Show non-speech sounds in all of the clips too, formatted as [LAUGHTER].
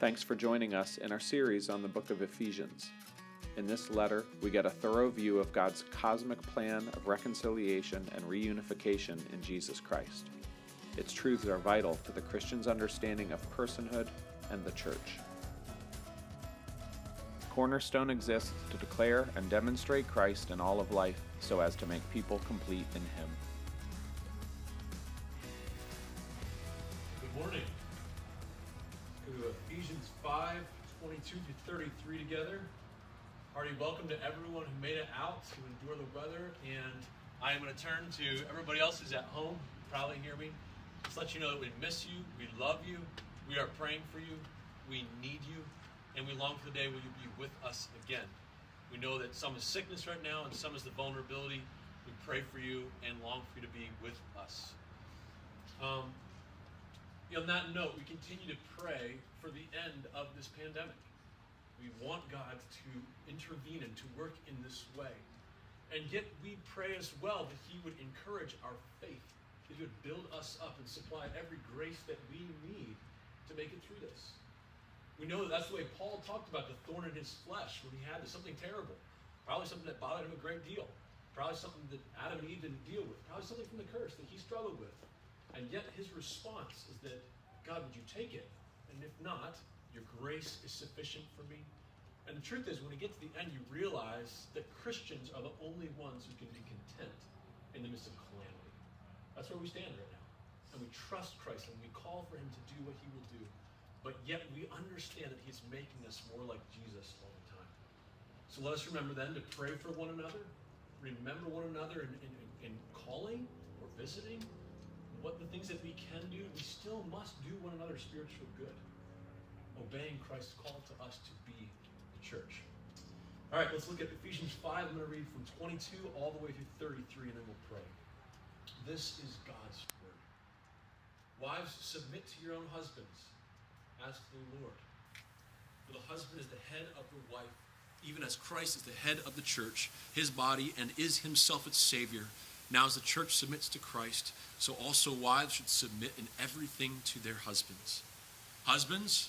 Thanks for joining us in our series on the book of Ephesians. In this letter, we get a thorough view of God's cosmic plan of reconciliation and reunification in Jesus Christ. Its truths are vital to the Christian's understanding of personhood and the church. Cornerstone exists to declare and demonstrate Christ in all of life so as to make people complete in Him. 22 to 33 together. Hearty welcome to everyone who made it out to endure the weather. And I am going to turn to everybody else who's at home, probably hear me. Just let you know that we miss you, we love you, we are praying for you, we need you, and we long for the day when you'll be with us again. We know that some is sickness right now and some is the vulnerability. We pray for you and long for you to be with us. Um, on that note, we continue to pray for the end of this pandemic. We want God to intervene and to work in this way. And yet we pray as well that He would encourage our faith, that He would build us up and supply every grace that we need to make it through this. We know that that's the way Paul talked about the thorn in his flesh when he had something terrible, probably something that bothered him a great deal, probably something that Adam and Eve didn't deal with, probably something from the curse that he struggled with. And yet his response is that, God, would you take it? And if not, your grace is sufficient for me. And the truth is, when you get to the end, you realize that Christians are the only ones who can be content in the midst of calamity. That's where we stand right now. And we trust Christ and we call for him to do what he will do. But yet we understand that he's making us more like Jesus all the time. So let us remember then to pray for one another, remember one another in, in, in calling or visiting, what the things that we can do, we still must do one another spiritual good, obeying Christ's call to us to be the church. All right, let's look at Ephesians 5. I'm going to read from 22 all the way through 33, and then we'll pray. This is God's word. Wives, submit to your own husbands as to the Lord. For the husband is the head of the wife, even as Christ is the head of the church, his body, and is himself its Savior. Now, as the church submits to Christ, so also wives should submit in everything to their husbands. Husbands,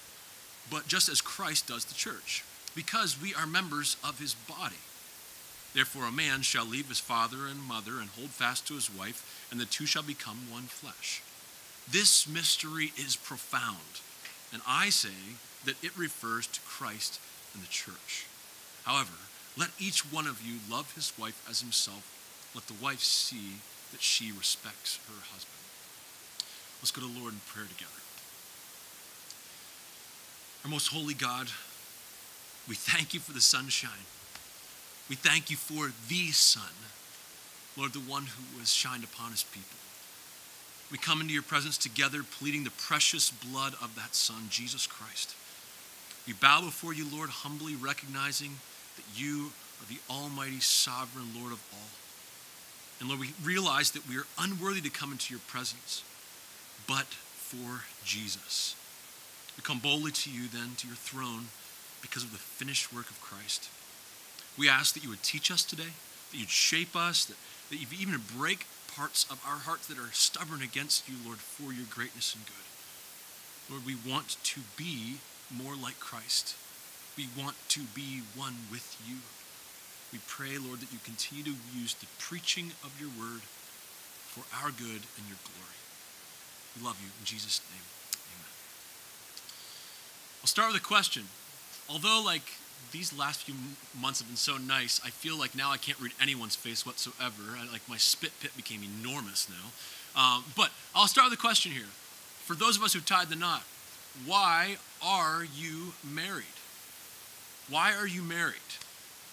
but just as Christ does the church, because we are members of his body. Therefore, a man shall leave his father and mother and hold fast to his wife, and the two shall become one flesh. This mystery is profound, and I say that it refers to Christ and the church. However, let each one of you love his wife as himself. Let the wife see that she respects her husband. Let's go to the Lord in prayer together. Our most holy God, we thank you for the sunshine. We thank you for the sun, Lord, the one who has shined upon his people. We come into your presence together, pleading the precious blood of that Son, Jesus Christ. We bow before you, Lord, humbly recognizing that you are the Almighty, Sovereign Lord of all. And Lord, we realize that we are unworthy to come into your presence, but for Jesus. We come boldly to you then, to your throne, because of the finished work of Christ. We ask that you would teach us today, that you'd shape us, that, that you'd even break parts of our hearts that are stubborn against you, Lord, for your greatness and good. Lord, we want to be more like Christ. We want to be one with you. We pray, Lord, that you continue to use the preaching of your word for our good and your glory. We love you. In Jesus' name. I'll start with a question. Although, like, these last few months have been so nice, I feel like now I can't read anyone's face whatsoever. I, like, my spit pit became enormous now. Um, but I'll start with a question here. For those of us who tied the knot, why are you married? Why are you married?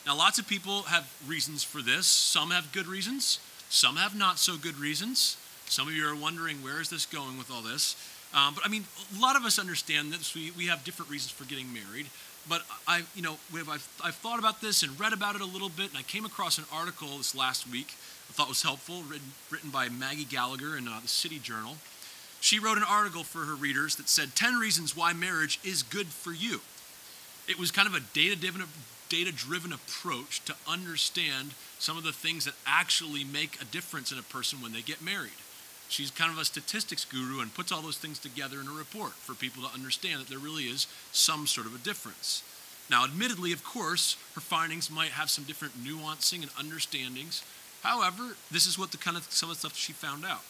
Now, lots of people have reasons for this. Some have good reasons, some have not so good reasons. Some of you are wondering, where is this going with all this? Um, but I mean, a lot of us understand this. We, we have different reasons for getting married. But I, you know, I've, I've thought about this and read about it a little bit, and I came across an article this last week I thought was helpful, written, written by Maggie Gallagher in uh, the City Journal. She wrote an article for her readers that said 10 reasons why marriage is good for you. It was kind of a data driven, data driven approach to understand some of the things that actually make a difference in a person when they get married. She's kind of a statistics guru and puts all those things together in a report for people to understand that there really is some sort of a difference. Now, admittedly, of course, her findings might have some different nuancing and understandings. However, this is what the kind of some of the stuff she found out.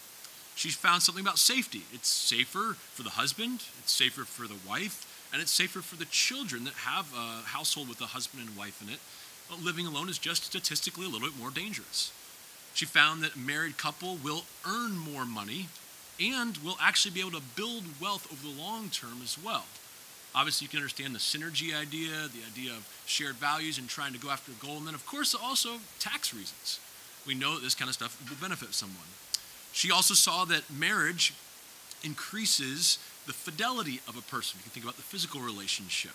She found something about safety. It's safer for the husband, it's safer for the wife, and it's safer for the children that have a household with a husband and wife in it. But living alone is just statistically a little bit more dangerous. She found that a married couple will earn more money and will actually be able to build wealth over the long term as well. Obviously, you can understand the synergy idea, the idea of shared values and trying to go after a goal, and then, of course, also tax reasons. We know that this kind of stuff will benefit someone. She also saw that marriage increases the fidelity of a person. You can think about the physical relationship.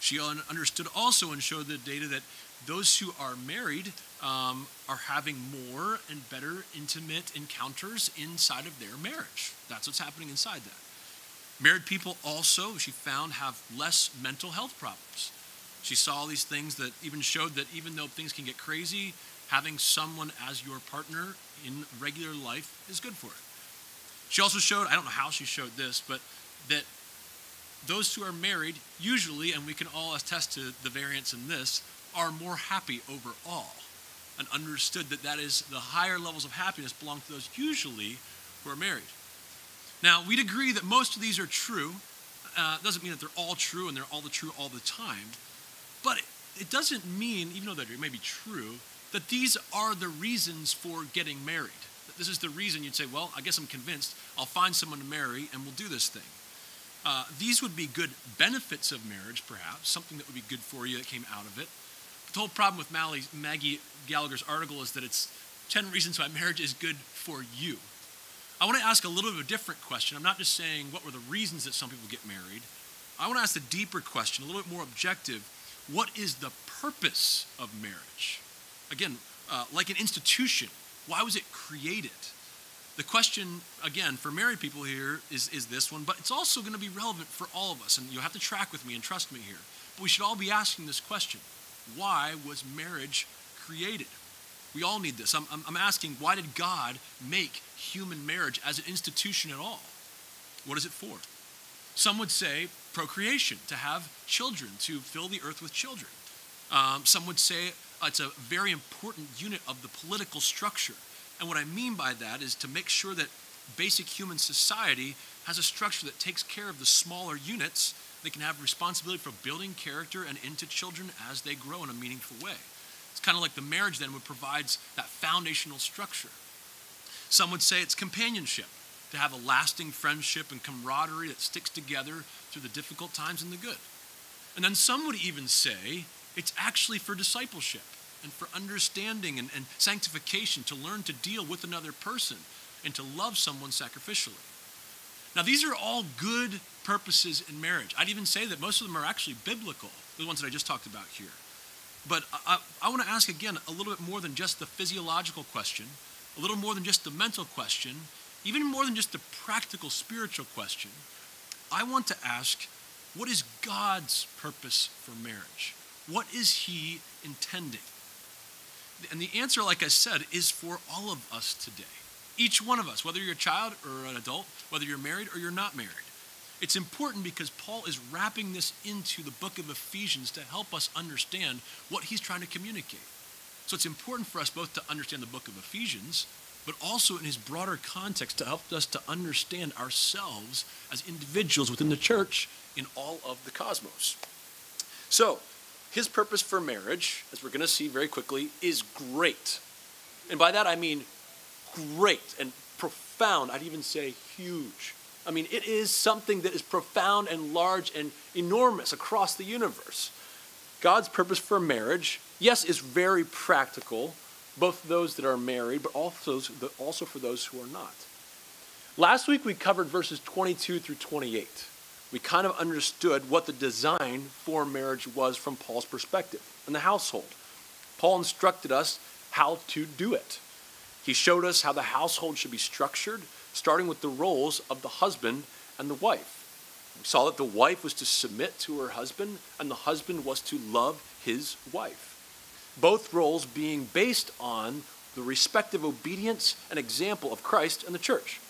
She understood also and showed the data that those who are married um, are having more and better intimate encounters inside of their marriage. That's what's happening inside that. Married people also, she found, have less mental health problems. She saw these things that even showed that even though things can get crazy, having someone as your partner in regular life is good for it. She also showed, I don't know how she showed this, but that those who are married usually, and we can all attest to the variance in this, are more happy overall and understood that that is the higher levels of happiness belong to those usually who are married. Now, we'd agree that most of these are true. Uh, doesn't mean that they're all true and they're all the true all the time. But it, it doesn't mean, even though that it may be true, that these are the reasons for getting married. That this is the reason you'd say, well, I guess I'm convinced I'll find someone to marry and we'll do this thing. Uh, these would be good benefits of marriage, perhaps, something that would be good for you that came out of it. The whole problem with Maggie Gallagher's article is that it's 10 reasons why marriage is good for you. I want to ask a little bit of a different question. I'm not just saying what were the reasons that some people get married. I want to ask the deeper question, a little bit more objective. What is the purpose of marriage? Again, uh, like an institution, why was it created? The question, again, for married people here is, is this one, but it's also going to be relevant for all of us. And you'll have to track with me and trust me here. But we should all be asking this question why was marriage created? We all need this. I'm, I'm, asking, why did God make human marriage as an institution at all? What is it for? Some would say procreation, to have children, to fill the earth with children. Um, some would say it's a very important unit of the political structure. And what I mean by that is to make sure that basic human society has a structure that takes care of the smaller units they can have responsibility for building character and into children as they grow in a meaningful way. It's kind of like the marriage then would provides that foundational structure. Some would say it's companionship, to have a lasting friendship and camaraderie that sticks together through the difficult times and the good. And then some would even say it's actually for discipleship and for understanding and, and sanctification to learn to deal with another person and to love someone sacrificially. Now, these are all good purposes in marriage. I'd even say that most of them are actually biblical, the ones that I just talked about here. But I, I want to ask again a little bit more than just the physiological question, a little more than just the mental question, even more than just the practical spiritual question. I want to ask what is God's purpose for marriage? What is He intending? And the answer, like I said, is for all of us today. Each one of us, whether you're a child or an adult, whether you're married or you're not married. It's important because Paul is wrapping this into the book of Ephesians to help us understand what he's trying to communicate. So it's important for us both to understand the book of Ephesians, but also in his broader context to help us to understand ourselves as individuals within the church in all of the cosmos. So, his purpose for marriage, as we're going to see very quickly, is great. And by that I mean great and profound. I'd even say huge. I mean, it is something that is profound and large and enormous across the universe. God's purpose for marriage, yes, is very practical, both those that are married, but also, also for those who are not. Last week we covered verses 22 through 28. We kind of understood what the design for marriage was from Paul's perspective in the household. Paul instructed us how to do it. He showed us how the household should be structured, starting with the roles of the husband and the wife. We saw that the wife was to submit to her husband, and the husband was to love his wife. Both roles being based on the respective obedience and example of Christ and the church.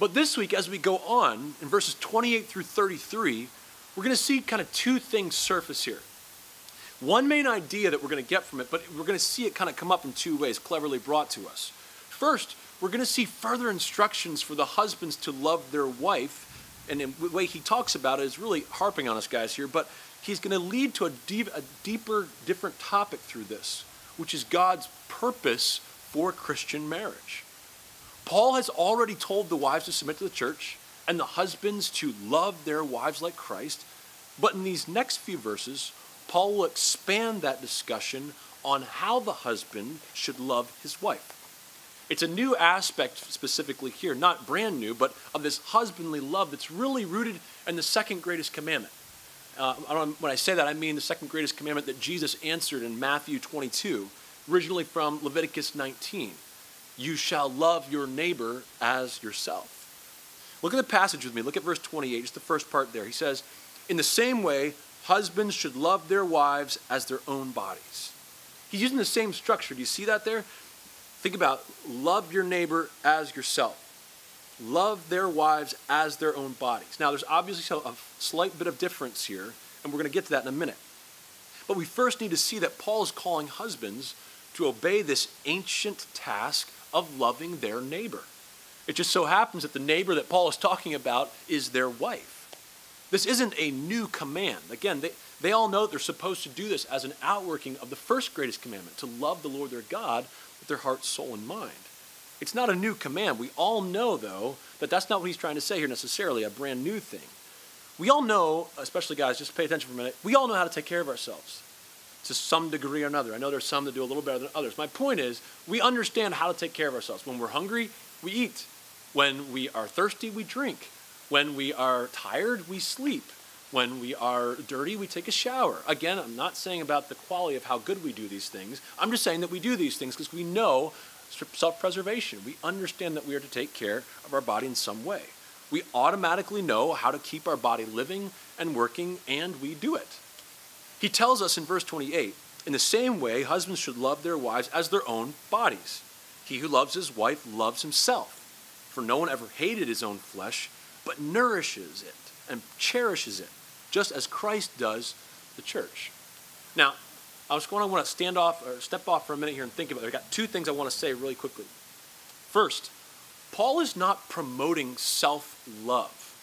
But this week, as we go on in verses 28 through 33, we're going to see kind of two things surface here. One main idea that we're going to get from it, but we're going to see it kind of come up in two ways, cleverly brought to us. First, we're going to see further instructions for the husbands to love their wife. And the way he talks about it is really harping on us guys here, but he's going to lead to a, deep, a deeper, different topic through this, which is God's purpose for Christian marriage. Paul has already told the wives to submit to the church and the husbands to love their wives like Christ. But in these next few verses, Paul will expand that discussion on how the husband should love his wife. It's a new aspect specifically here, not brand new, but of this husbandly love that's really rooted in the second greatest commandment. Uh, I when I say that, I mean the second greatest commandment that Jesus answered in Matthew 22, originally from Leviticus 19. You shall love your neighbor as yourself. Look at the passage with me. Look at verse 28, just the first part there. He says, In the same way, husbands should love their wives as their own bodies. He's using the same structure. Do you see that there? Think about love your neighbor as yourself. Love their wives as their own bodies. Now, there's obviously a slight bit of difference here, and we're going to get to that in a minute. But we first need to see that Paul is calling husbands to obey this ancient task of loving their neighbor. It just so happens that the neighbor that Paul is talking about is their wife. This isn't a new command. Again, they, they all know that they're supposed to do this as an outworking of the first greatest commandment to love the Lord their God their heart, soul, and mind. It's not a new command. We all know, though, that that's not what he's trying to say here necessarily, a brand new thing. We all know, especially guys, just pay attention for a minute, we all know how to take care of ourselves to some degree or another. I know there's some that do a little better than others. My point is, we understand how to take care of ourselves. When we're hungry, we eat. When we are thirsty, we drink. When we are tired, we sleep. When we are dirty, we take a shower. Again, I'm not saying about the quality of how good we do these things. I'm just saying that we do these things because we know self preservation. We understand that we are to take care of our body in some way. We automatically know how to keep our body living and working, and we do it. He tells us in verse 28 in the same way, husbands should love their wives as their own bodies. He who loves his wife loves himself. For no one ever hated his own flesh, but nourishes it and cherishes it, just as Christ does the church. Now, I was going to want to stand off or step off for a minute here and think about it. I got two things I want to say really quickly. First, Paul is not promoting self love.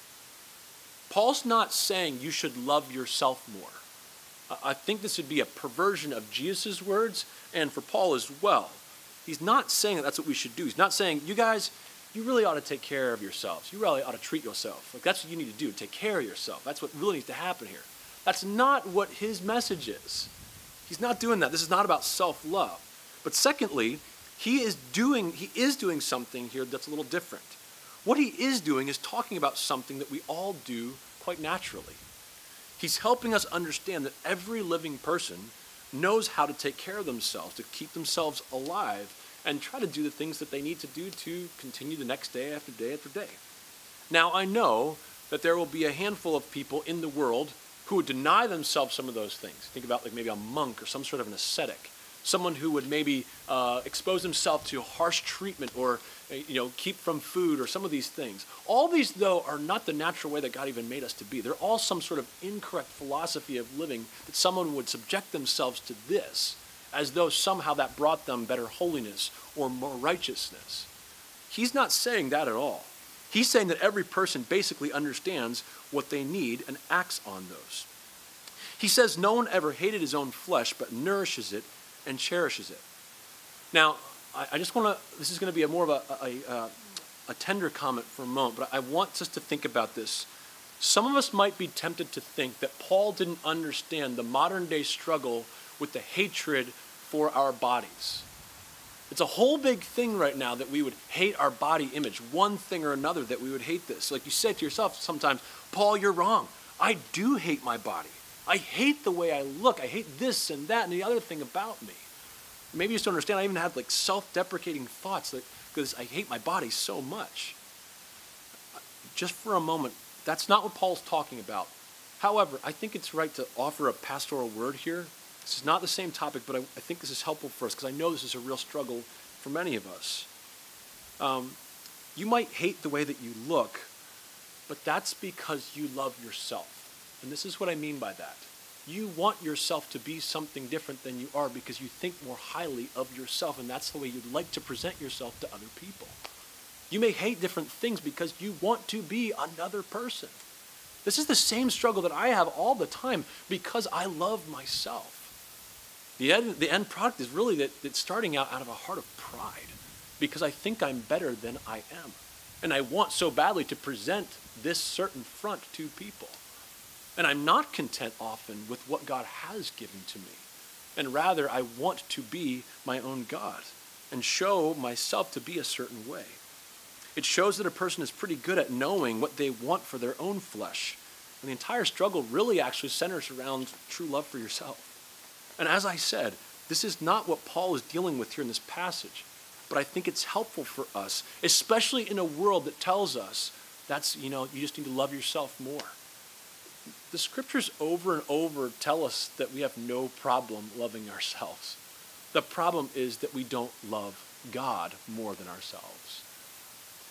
Paul's not saying you should love yourself more. I think this would be a perversion of Jesus' words and for Paul as well. He's not saying that that's what we should do. He's not saying, you guys, you really ought to take care of yourselves. You really ought to treat yourself. Like that's what you need to do, take care of yourself. That's what really needs to happen here. That's not what his message is. He's not doing that. This is not about self-love. But secondly, he is doing he is doing something here that's a little different. What he is doing is talking about something that we all do quite naturally. He's helping us understand that every living person knows how to take care of themselves, to keep themselves alive, and try to do the things that they need to do to continue the next day after day after day. Now, I know that there will be a handful of people in the world who would deny themselves some of those things. Think about like maybe a monk or some sort of an ascetic, someone who would maybe uh, expose himself to harsh treatment or uh, you know, keep from food or some of these things. All these, though, are not the natural way that God even made us to be. They're all some sort of incorrect philosophy of living that someone would subject themselves to this as though somehow that brought them better holiness or more righteousness. He's not saying that at all. He's saying that every person basically understands what they need and acts on those. He says no one ever hated his own flesh, but nourishes it and cherishes it. Now, I, just want to, this is going to be a more of a, a, a, a tender comment for a moment, but I want us to think about this. Some of us might be tempted to think that Paul didn't understand the modern day struggle with the hatred for our bodies. It's a whole big thing right now that we would hate our body image, one thing or another that we would hate this. Like you said to yourself sometimes, Paul, you're wrong. I do hate my body. I hate the way I look. I hate this and that and the other thing about me. Maybe you just don't understand. I even had like self-deprecating thoughts because I hate my body so much. Just for a moment, that's not what Paul's talking about. However, I think it's right to offer a pastoral word here this is not the same topic, but I, I think this is helpful for us because I know this is a real struggle for many of us. Um, you might hate the way that you look, but that's because you love yourself. And this is what I mean by that. You want yourself to be something different than you are because you think more highly of yourself, and that's the way you'd like to present yourself to other people. You may hate different things because you want to be another person. This is the same struggle that I have all the time because I love myself. The end, the end product is really that it's starting out out of a heart of pride because I think I'm better than I am. And I want so badly to present this certain front to people. And I'm not content often with what God has given to me. And rather, I want to be my own God and show myself to be a certain way. It shows that a person is pretty good at knowing what they want for their own flesh. And the entire struggle really actually centers around true love for yourself. And as I said, this is not what Paul is dealing with here in this passage. But I think it's helpful for us, especially in a world that tells us that's, you know, you just need to love yourself more. The scriptures over and over tell us that we have no problem loving ourselves. The problem is that we don't love God more than ourselves.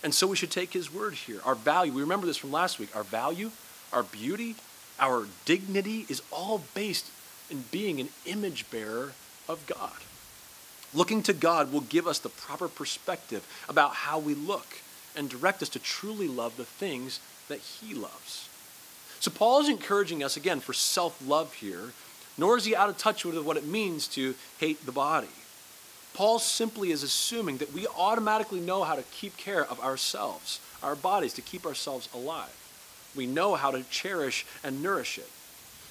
And so we should take his word here. Our value, we remember this from last week, our value, our beauty, our dignity is all based in being an image bearer of God. Looking to God will give us the proper perspective about how we look and direct us to truly love the things that He loves. So, Paul is encouraging us again for self love here, nor is he out of touch with what it means to hate the body. Paul simply is assuming that we automatically know how to keep care of ourselves, our bodies, to keep ourselves alive. We know how to cherish and nourish it.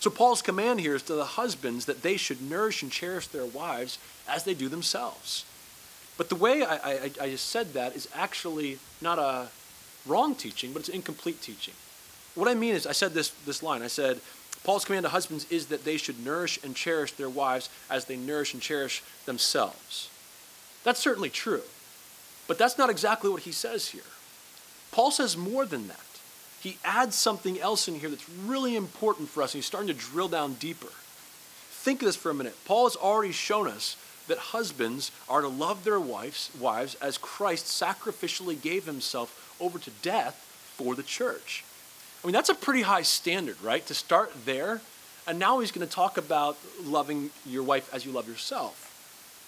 So, Paul's command here is to the husbands that they should nourish and cherish their wives as they do themselves. But the way I, I, I just said that is actually not a wrong teaching, but it's incomplete teaching. What I mean is, I said this, this line I said, Paul's command to husbands is that they should nourish and cherish their wives as they nourish and cherish themselves. That's certainly true. But that's not exactly what he says here. Paul says more than that he adds something else in here that's really important for us, and he's starting to drill down deeper. Think of this for a minute. Paul has already shown us that husbands are to love their wives, wives as Christ sacrificially gave himself over to death for the church. I mean, that's a pretty high standard, right? To start there. And now he's going to talk about loving your wife as you love yourself.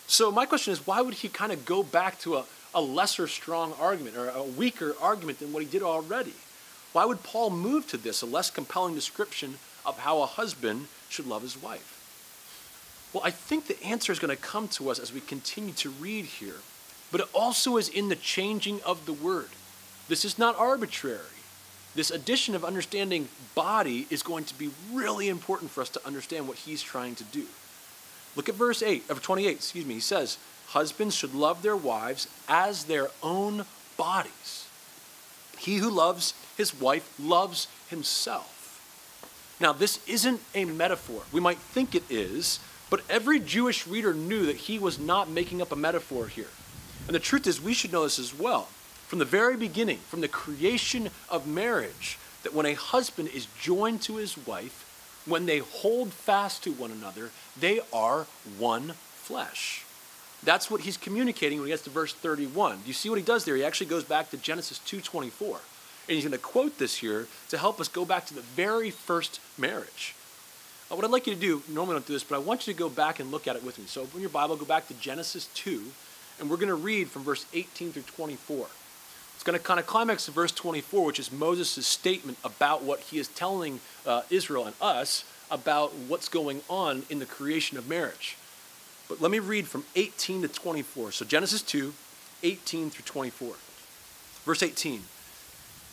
So, my question is why would he kind of go back to a, a lesser strong argument or a weaker argument than what he did already? Why would Paul move to this, a less compelling description of how a husband should love his wife? Well, I think the answer is going to come to us as we continue to read here, but it also is in the changing of the word. This is not arbitrary. This addition of understanding body is going to be really important for us to understand what he's trying to do. Look at verse 8 of 28, excuse me. He says, "Husbands should love their wives as their own bodies." He who loves his wife loves himself. Now, this isn't a metaphor. We might think it is, but every Jewish reader knew that he was not making up a metaphor here. And the truth is, we should know this as well. From the very beginning, from the creation of marriage, that when a husband is joined to his wife, when they hold fast to one another, they are one flesh. That's what he's communicating when he gets to verse 31. Do you see what he does there? He actually goes back to Genesis 2:24. And he's going to quote this here to help us go back to the very first marriage. Uh, what I'd like you to do, normally I don't do this, but I want you to go back and look at it with me. So open your Bible, go back to Genesis 2, and we're going to read from verse 18 through 24. It's going to kind of climax to verse 24, which is Moses' statement about what he is telling uh, Israel and us about what's going on in the creation of marriage. But let me read from 18 to 24. So Genesis 2, 18 through 24. Verse 18.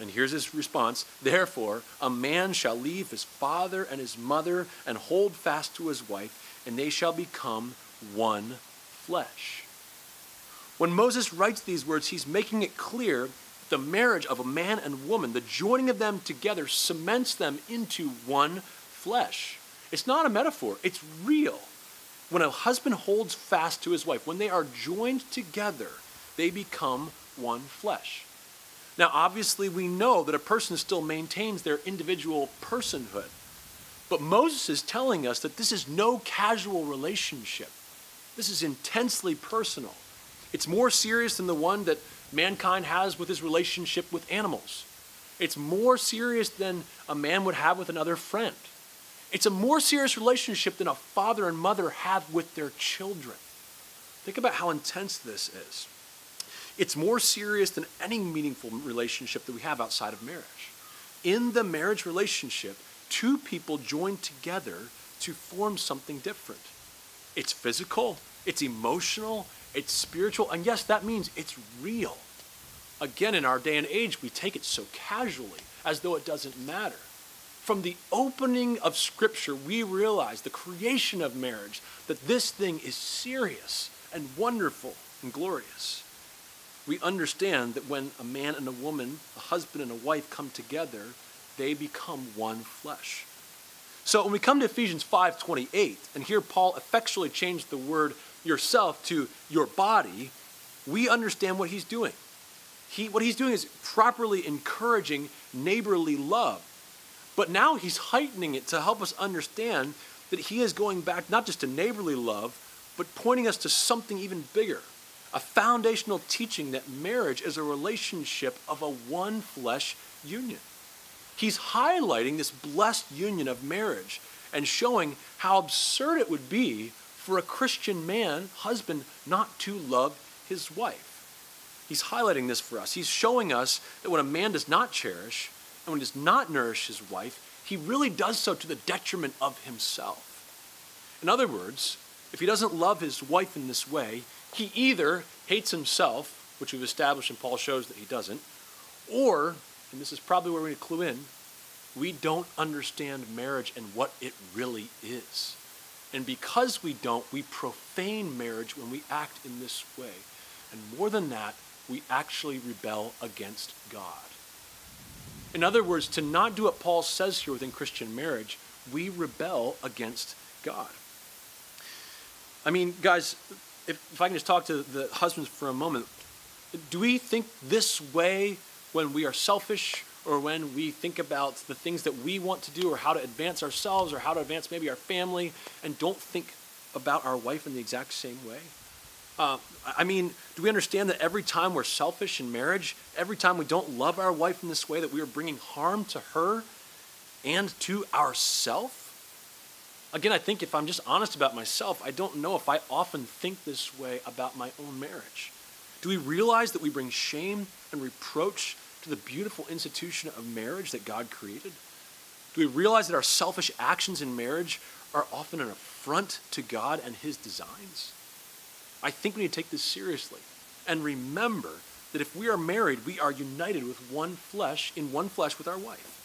And here's his response Therefore, a man shall leave his father and his mother and hold fast to his wife, and they shall become one flesh. When Moses writes these words, he's making it clear that the marriage of a man and woman, the joining of them together, cements them into one flesh. It's not a metaphor, it's real. When a husband holds fast to his wife, when they are joined together, they become one flesh. Now, obviously, we know that a person still maintains their individual personhood. But Moses is telling us that this is no casual relationship. This is intensely personal. It's more serious than the one that mankind has with his relationship with animals. It's more serious than a man would have with another friend. It's a more serious relationship than a father and mother have with their children. Think about how intense this is. It's more serious than any meaningful relationship that we have outside of marriage. In the marriage relationship, two people join together to form something different. It's physical, it's emotional, it's spiritual, and yes, that means it's real. Again, in our day and age, we take it so casually, as though it doesn't matter. From the opening of Scripture, we realize the creation of marriage, that this thing is serious and wonderful and glorious we understand that when a man and a woman, a husband and a wife come together, they become one flesh. So when we come to Ephesians 5:28, and here Paul effectually changed the word yourself to your body, we understand what he's doing. He, what he's doing is properly encouraging neighborly love. But now he's heightening it to help us understand that he is going back not just to neighborly love, but pointing us to something even bigger a foundational teaching that marriage is a relationship of a one flesh union. He's highlighting this blessed union of marriage and showing how absurd it would be for a Christian man, husband, not to love his wife. He's highlighting this for us. He's showing us that when a man does not cherish and when he does not nourish his wife, he really does so to the detriment of himself. In other words, if he doesn't love his wife in this way, he either hates himself, which we've established and Paul shows that he doesn't, or, and this is probably where we need to clue in, we don't understand marriage and what it really is. And because we don't, we profane marriage when we act in this way. And more than that, we actually rebel against God. In other words, to not do what Paul says here within Christian marriage, we rebel against God. I mean, guys, if, if I can just talk to the husbands for a moment, do we think this way when we are selfish or when we think about the things that we want to do or how to advance ourselves or how to advance maybe our family and don't think about our wife in the exact same way? Uh, I mean, do we understand that every time we're selfish in marriage, every time we don't love our wife in this way, that we are bringing harm to her and to ourself? Again, I think if I'm just honest about myself, I don't know if I often think this way about my own marriage. Do we realize that we bring shame and reproach to the beautiful institution of marriage that God created? Do we realize that our selfish actions in marriage are often an affront to God and His designs? I think we need to take this seriously and remember that if we are married, we are united with one flesh, in one flesh with our wife.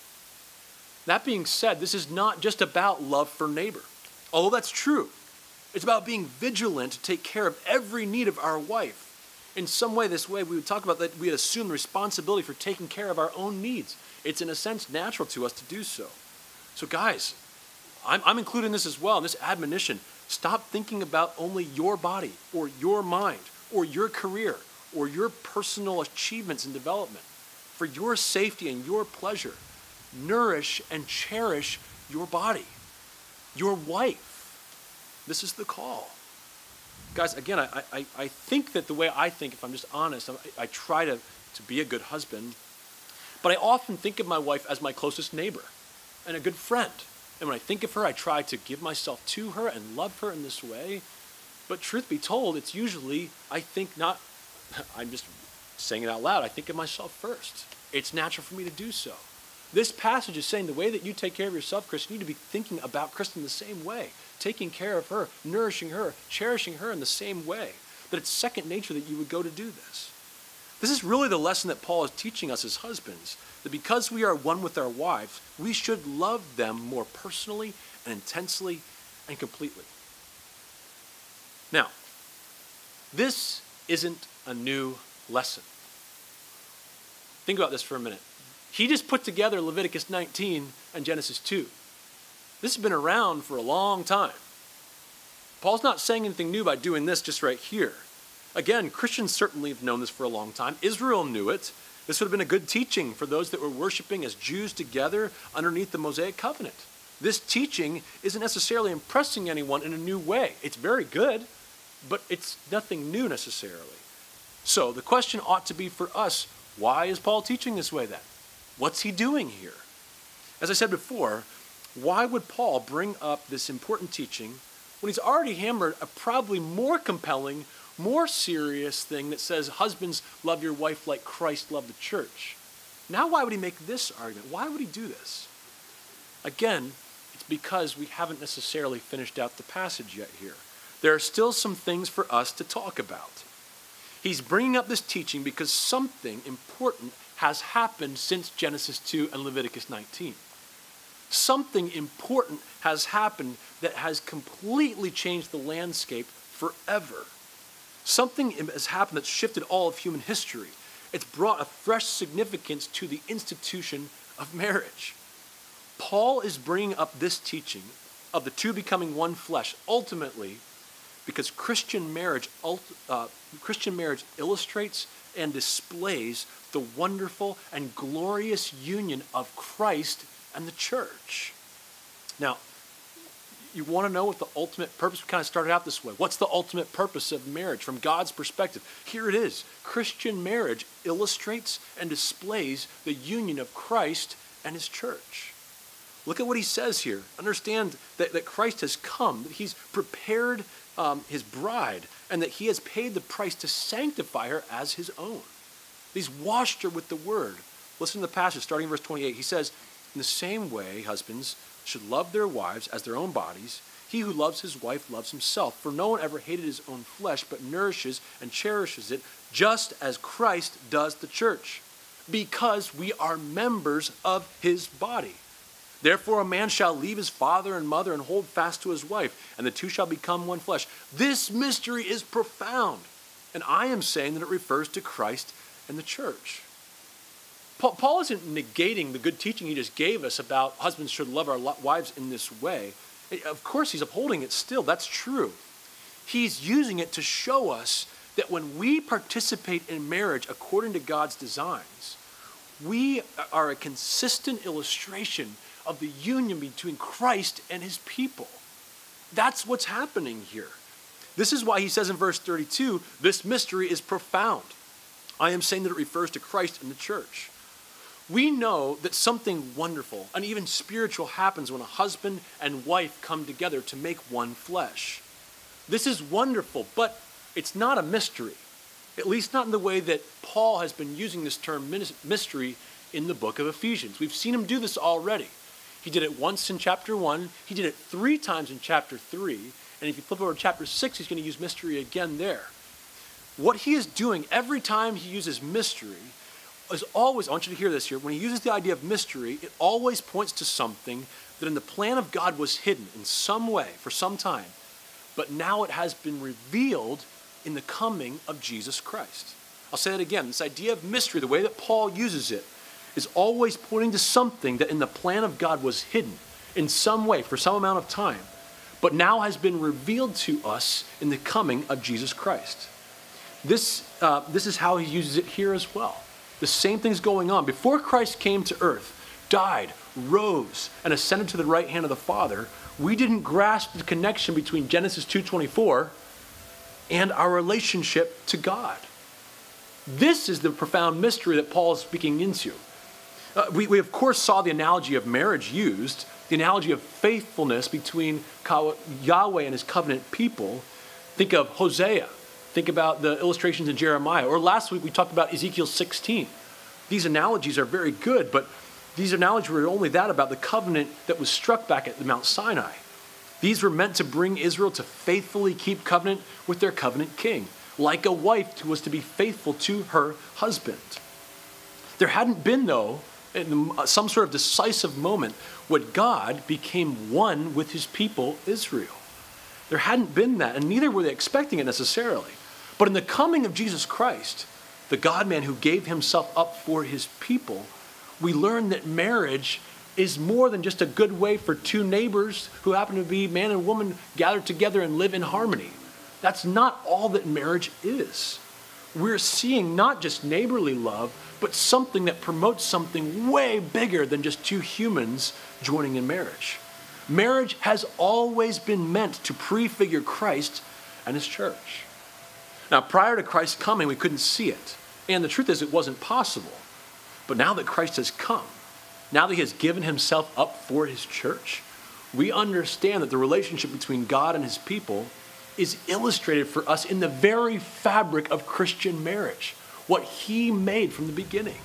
That being said, this is not just about love for neighbor. Although that's true, it's about being vigilant to take care of every need of our wife. In some way, this way, we would talk about that we assume the responsibility for taking care of our own needs. It's, in a sense, natural to us to do so. So, guys, I'm, I'm including this as well in this admonition. Stop thinking about only your body or your mind or your career or your personal achievements and development. For your safety and your pleasure, nourish and cherish your body, your wife. This is the call. Guys, again, I, I, I think that the way I think, if I'm just honest, I, I try to, to be a good husband, but I often think of my wife as my closest neighbor and a good friend. And when I think of her, I try to give myself to her and love her in this way. But truth be told, it's usually, I think not, [LAUGHS] I'm just saying it out loud, I think of myself first. It's natural for me to do so. This passage is saying the way that you take care of yourself, Chris, you need to be thinking about Kristen the same way, taking care of her, nourishing her, cherishing her in the same way. That it's second nature that you would go to do this. This is really the lesson that Paul is teaching us as husbands that because we are one with our wives, we should love them more personally and intensely and completely. Now, this isn't a new lesson. Think about this for a minute. He just put together Leviticus 19 and Genesis 2. This has been around for a long time. Paul's not saying anything new by doing this just right here. Again, Christians certainly have known this for a long time. Israel knew it. This would have been a good teaching for those that were worshiping as Jews together underneath the Mosaic covenant. This teaching isn't necessarily impressing anyone in a new way. It's very good, but it's nothing new necessarily. So the question ought to be for us why is Paul teaching this way then? What's he doing here? As I said before, why would Paul bring up this important teaching when he's already hammered a probably more compelling, more serious thing that says, Husbands, love your wife like Christ loved the church? Now, why would he make this argument? Why would he do this? Again, it's because we haven't necessarily finished out the passage yet here. There are still some things for us to talk about. He's bringing up this teaching because something important has happened since Genesis 2 and Leviticus 19. Something important has happened that has completely changed the landscape forever. Something has happened that's shifted all of human history. It's brought a fresh significance to the institution of marriage. Paul is bringing up this teaching of the two becoming one flesh ultimately because Christian marriage, uh, Christian marriage illustrates and displays the wonderful and glorious union of Christ and the church. Now, you want to know what the ultimate purpose? We kind of started out this way. What's the ultimate purpose of marriage from God's perspective? Here it is Christian marriage illustrates and displays the union of Christ and his church. Look at what he says here. Understand that, that Christ has come, that he's prepared um, his bride, and that he has paid the price to sanctify her as his own. He's washed her with the word. Listen to the passage starting in verse 28. He says, In the same way, husbands should love their wives as their own bodies. He who loves his wife loves himself, for no one ever hated his own flesh, but nourishes and cherishes it, just as Christ does the church, because we are members of his body. Therefore, a man shall leave his father and mother and hold fast to his wife, and the two shall become one flesh. This mystery is profound. And I am saying that it refers to Christ and the church. Paul, isn't negating the good teaching he just gave us about husbands should love our wives in this way. Eh, of course, he's upholding it still. That's true. He's using it to show us that when we participate in marriage according to God's designs, we are a consistent illustration of the union between Christ and his people. That's what's happening here. This is why he says in verse 32 this mystery is profound. I am saying that it refers to Christ and the church. We know that something wonderful and even spiritual happens when a husband and wife come together to make one flesh. This is wonderful, but it's not a mystery, at least not in the way that Paul has been using this term mystery in the book of Ephesians. We've seen him do this already. He did it once in chapter 1, he did it three times in chapter 3, and if you flip over to chapter 6, he's going to use mystery again there. What he is doing every time he uses mystery is always, I want you to hear this here, when he uses the idea of mystery, it always points to something that in the plan of God was hidden in some way for some time, but now it has been revealed in the coming of Jesus Christ. I'll say that again. This idea of mystery, the way that Paul uses it, is always pointing to something that in the plan of God was hidden in some way for some amount of time. but now has been revealed to us in the coming of Jesus Christ. This, uh, this is how he uses it here as well. The same thing's going on. Before Christ came to earth, died, rose, and ascended to the right hand of the Father, we didn't grasp the connection between Genesis 2:24 and our relationship to God. This is the profound mystery that Paul is speaking into. Uh, we, we, of course, saw the analogy of marriage used, the analogy of faithfulness between Yahweh and his covenant people. Think of Hosea. Think about the illustrations in Jeremiah. Or last week, we talked about Ezekiel 16. These analogies are very good, but these analogies were only that about the covenant that was struck back at the Mount Sinai. These were meant to bring Israel to faithfully keep covenant with their covenant king, like a wife who was to be faithful to her husband. There hadn't been, though, in uh, some sort of decisive moment when God became one with his people, Israel. There hadn't been that, and neither were they expecting it necessarily. But in the coming of Jesus Christ, the God man who gave himself up for his people, we learn that marriage is more than just a good way for two neighbors who happen to be man and woman gathered together and live in harmony. That's not all that marriage is. We're seeing not just neighborly love, but something that promotes something way bigger than just two humans joining in marriage. Marriage has always been meant to prefigure Christ and his church. Now, prior to Christ's coming, we couldn't see it. And the truth is, it wasn't possible. But now that Christ has come, now that he has given himself up for his church, we understand that the relationship between God and his people is illustrated for us in the very fabric of Christian marriage, what he made from the beginning.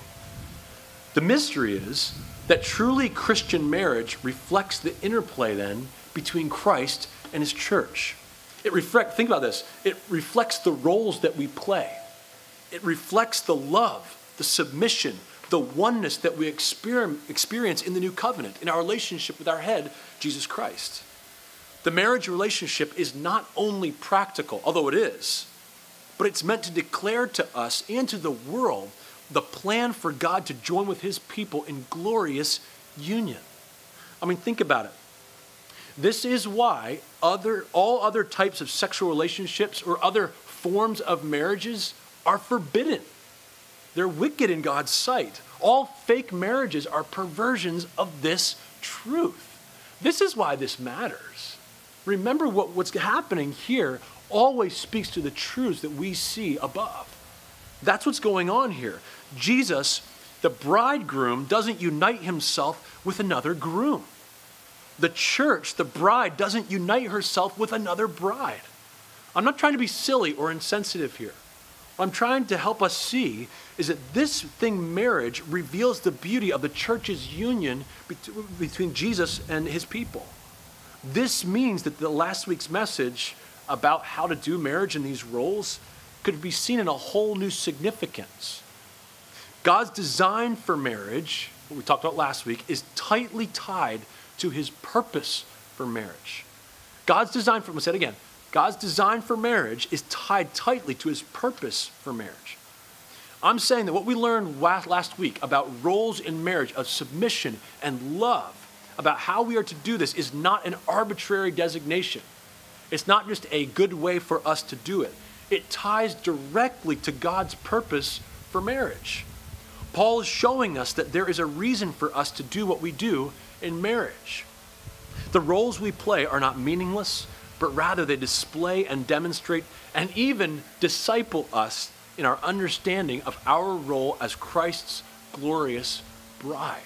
The mystery is that truly Christian marriage reflects the interplay then between Christ and his church. It reflect, think about this. It reflects the roles that we play. It reflects the love, the submission, the oneness that we experience in the new covenant, in our relationship with our head, Jesus Christ. The marriage relationship is not only practical, although it is, but it's meant to declare to us and to the world the plan for God to join with his people in glorious union. I mean, think about it. This is why other, all other types of sexual relationships or other forms of marriages are forbidden. They're wicked in God's sight. All fake marriages are perversions of this truth. This is why this matters. Remember what, what's happening here always speaks to the truths that we see above. That's what's going on here. Jesus, the bridegroom, doesn't unite himself with another groom. The church, the bride, doesn't unite herself with another bride. I'm not trying to be silly or insensitive here. What I'm trying to help us see is that this thing, marriage, reveals the beauty of the church's union between Jesus and his people. This means that the last week's message about how to do marriage in these roles could be seen in a whole new significance. God's design for marriage, what we talked about last week, is tightly tied to his purpose for marriage. God's design for, let's say it again, God's design for marriage is tied tightly to his purpose for marriage. I'm saying that what we learned last week about roles in marriage of submission and love, about how we are to do this, is not an arbitrary designation. It's not just a good way for us to do it. It ties directly to God's purpose for marriage. Paul is showing us that there is a reason for us to do what we do in marriage. The roles we play are not meaningless, but rather they display and demonstrate and even disciple us in our understanding of our role as Christ's glorious bride.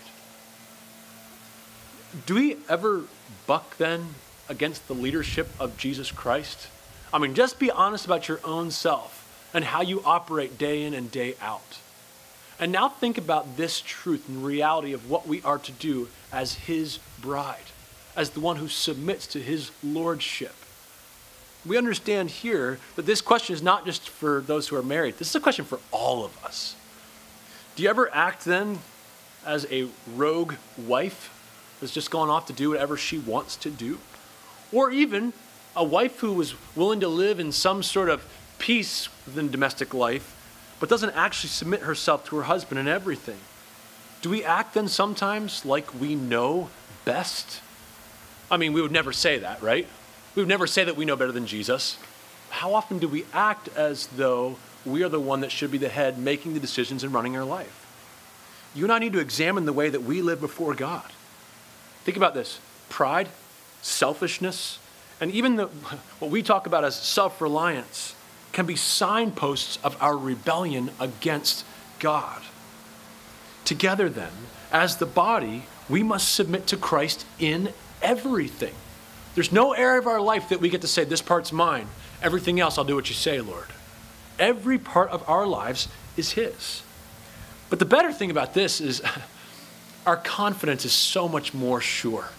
Do we ever buck then against the leadership of Jesus Christ? I mean, just be honest about your own self and how you operate day in and day out. And now think about this truth and reality of what we are to do as his bride, as the one who submits to his lordship. We understand here that this question is not just for those who are married, this is a question for all of us. Do you ever act then as a rogue wife that's just gone off to do whatever she wants to do? Or even a wife who was willing to live in some sort of peace within domestic life but doesn't actually submit herself to her husband in everything. Do we act then sometimes like we know best? I mean, we would never say that, right? We would never say that we know better than Jesus. How often do we act as though we are the one that should be the head making the decisions and running our life? You and I need to examine the way that we live before God. Think about this pride, selfishness, and even the, what we talk about as self reliance can be signposts of our rebellion against God. Together, then, as the body, we must submit to Christ in everything. There's no area of our life that we get to say, This part's mine. Everything else, I'll do what you say, Lord. Every part of our lives is His. But the better thing about this is [LAUGHS] our confidence is so much more sure.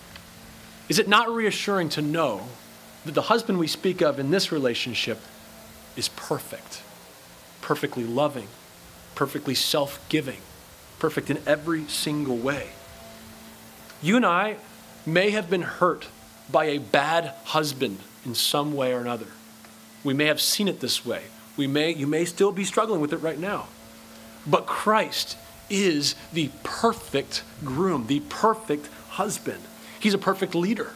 Is it not reassuring to know that the husband we speak of in this relationship is perfect, perfectly loving, perfectly self giving, perfect in every single way? You and I may have been hurt by a bad husband in some way or another. We may have seen it this way. We may, you may still be struggling with it right now. But Christ is the perfect groom, the perfect husband. He's a perfect leader,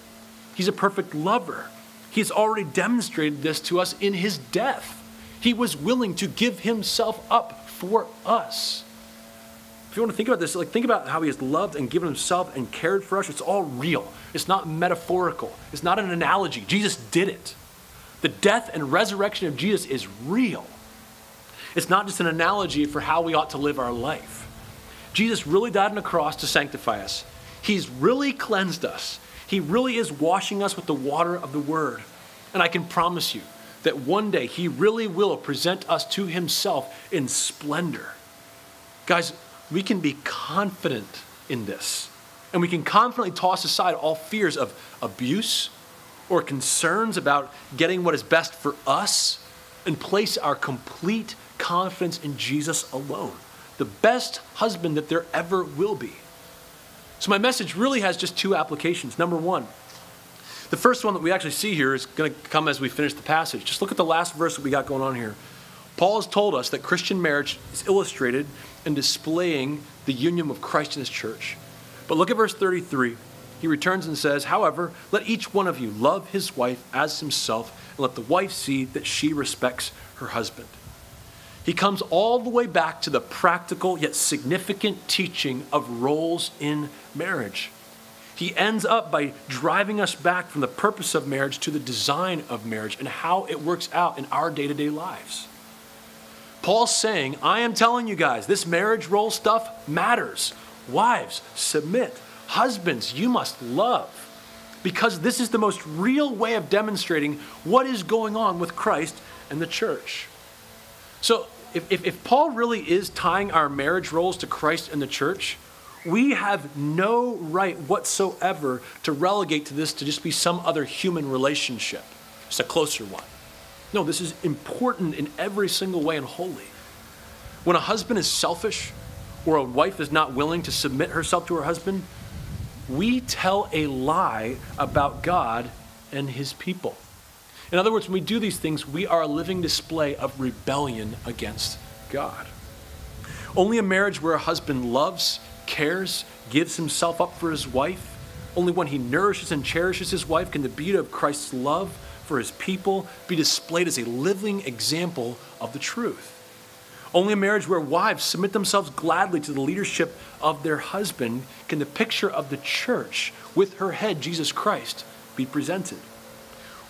he's a perfect lover. He's already demonstrated this to us in his death. He was willing to give himself up for us. If you want to think about this, like think about how he has loved and given himself and cared for us. It's all real. It's not metaphorical. It's not an analogy. Jesus did it. The death and resurrection of Jesus is real. It's not just an analogy for how we ought to live our life. Jesus really died on the cross to sanctify us. He's really cleansed us. He really is washing us with the water of the word. And I can promise you that one day he really will present us to himself in splendor. Guys, we can be confident in this. And we can confidently toss aside all fears of abuse or concerns about getting what is best for us and place our complete confidence in Jesus alone, the best husband that there ever will be. So, my message really has just two applications. Number one, the first one that we actually see here is going to come as we finish the passage. Just look at the last verse that we got going on here. Paul has told us that Christian marriage is illustrated in displaying the union of Christ and his church. But look at verse 33. He returns and says, However, let each one of you love his wife as himself, and let the wife see that she respects her husband. He comes all the way back to the practical yet significant teaching of roles in marriage. He ends up by driving us back from the purpose of marriage to the design of marriage and how it works out in our day to day lives. Paul's saying, I am telling you guys, this marriage role stuff matters. Wives, submit. Husbands, you must love. Because this is the most real way of demonstrating what is going on with Christ and the church. So, if, if, if, Paul really is tying our marriage roles to Christ and the church, we have no right whatsoever to relegate to this to just be some other human relationship, just a closer one. No, this is important in every single way and holy. When a husband is selfish or a wife is not willing to submit herself to her husband, we tell a lie about God and his people. In other words, when we do these things, we are a living display of rebellion against God. Only a marriage where a husband loves, cares, gives himself up for his wife, only when he nourishes and cherishes his wife can the beauty of Christ's love for his people be displayed as a living example of the truth. Only a marriage where wives submit themselves gladly to the leadership of their husband can the picture of the church with her head, Jesus Christ, be presented.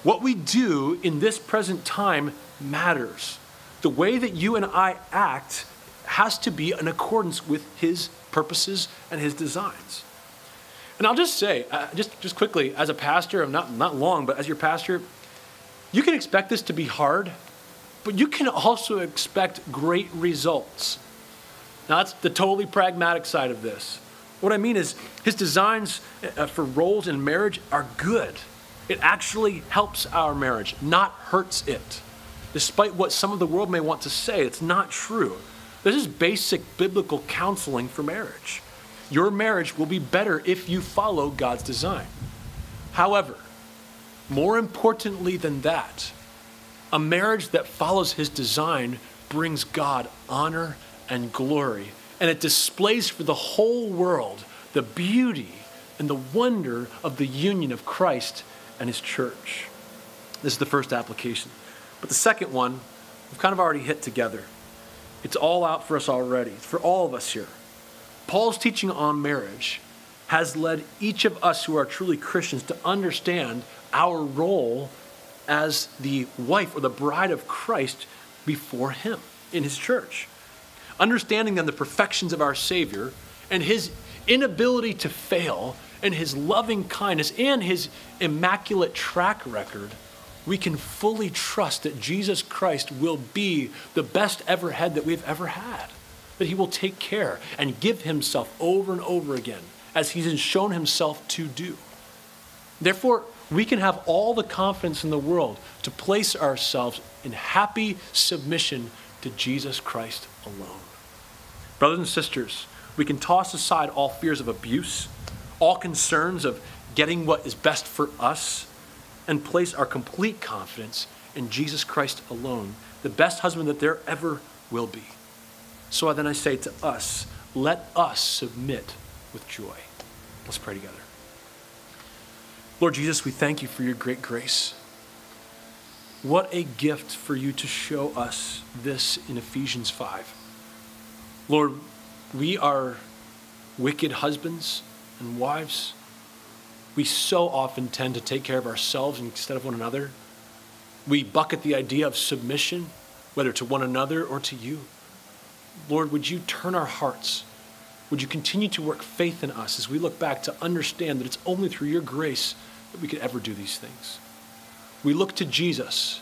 What we do in this present time matters. The way that you and I act has to be in accordance with His purposes and His designs. And I'll just say, uh, just, just quickly, as a pastor, I'm not, not long, but as your pastor, you can expect this to be hard, but you can also expect great results. Now, that's the totally pragmatic side of this. What I mean is, his designs uh, for roles in marriage are good. It actually helps our marriage, not hurts it. Despite what some of the world may want to say, it's not true. This is basic biblical counseling for marriage. Your marriage will be better if you follow God's design. However, more importantly than that, a marriage that follows his design brings God honor and glory, and it displays for the whole world the beauty and the wonder of the union of Christ and his church. This is the first application. But the second one, we've kind of already hit together. It's all out for us already, for all of us here. Paul's teaching on marriage has led each of us who are truly Christians to understand our role as the wife or the bride of Christ before Him in His church. Understanding then the perfections of our Savior and His inability to fail and His loving kindness and His immaculate track record, we can fully trust that Jesus Christ will be the best ever head that we've ever had. That He will take care and give Himself over and over again as He's shown Himself to do. Therefore, we can have all the confidence in the world to place ourselves in happy submission to Jesus Christ alone. Brothers and sisters, we can toss aside all fears of abuse, all concerns of getting what is best for us, and place our complete confidence in Jesus Christ alone, the best husband that there ever will be. So then I say to us, let us submit with joy. Let's pray together. Lord Jesus, we thank you for your great grace. What a gift for you to show us this in Ephesians 5. Lord, we are wicked husbands and wives. We so often tend to take care of ourselves instead of one another. We bucket the idea of submission, whether to one another or to you. Lord, would you turn our hearts? Would you continue to work faith in us as we look back to understand that it's only through your grace that we could ever do these things. We look to Jesus,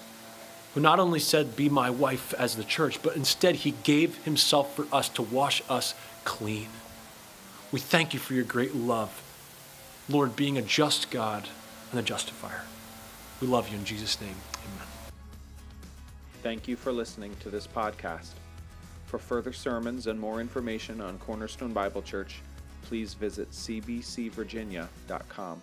who not only said, Be my wife as the church, but instead he gave himself for us to wash us clean. We thank you for your great love, Lord, being a just God and a justifier. We love you in Jesus' name. Amen. Thank you for listening to this podcast. For further sermons and more information on Cornerstone Bible Church, please visit cbcvirginia.com.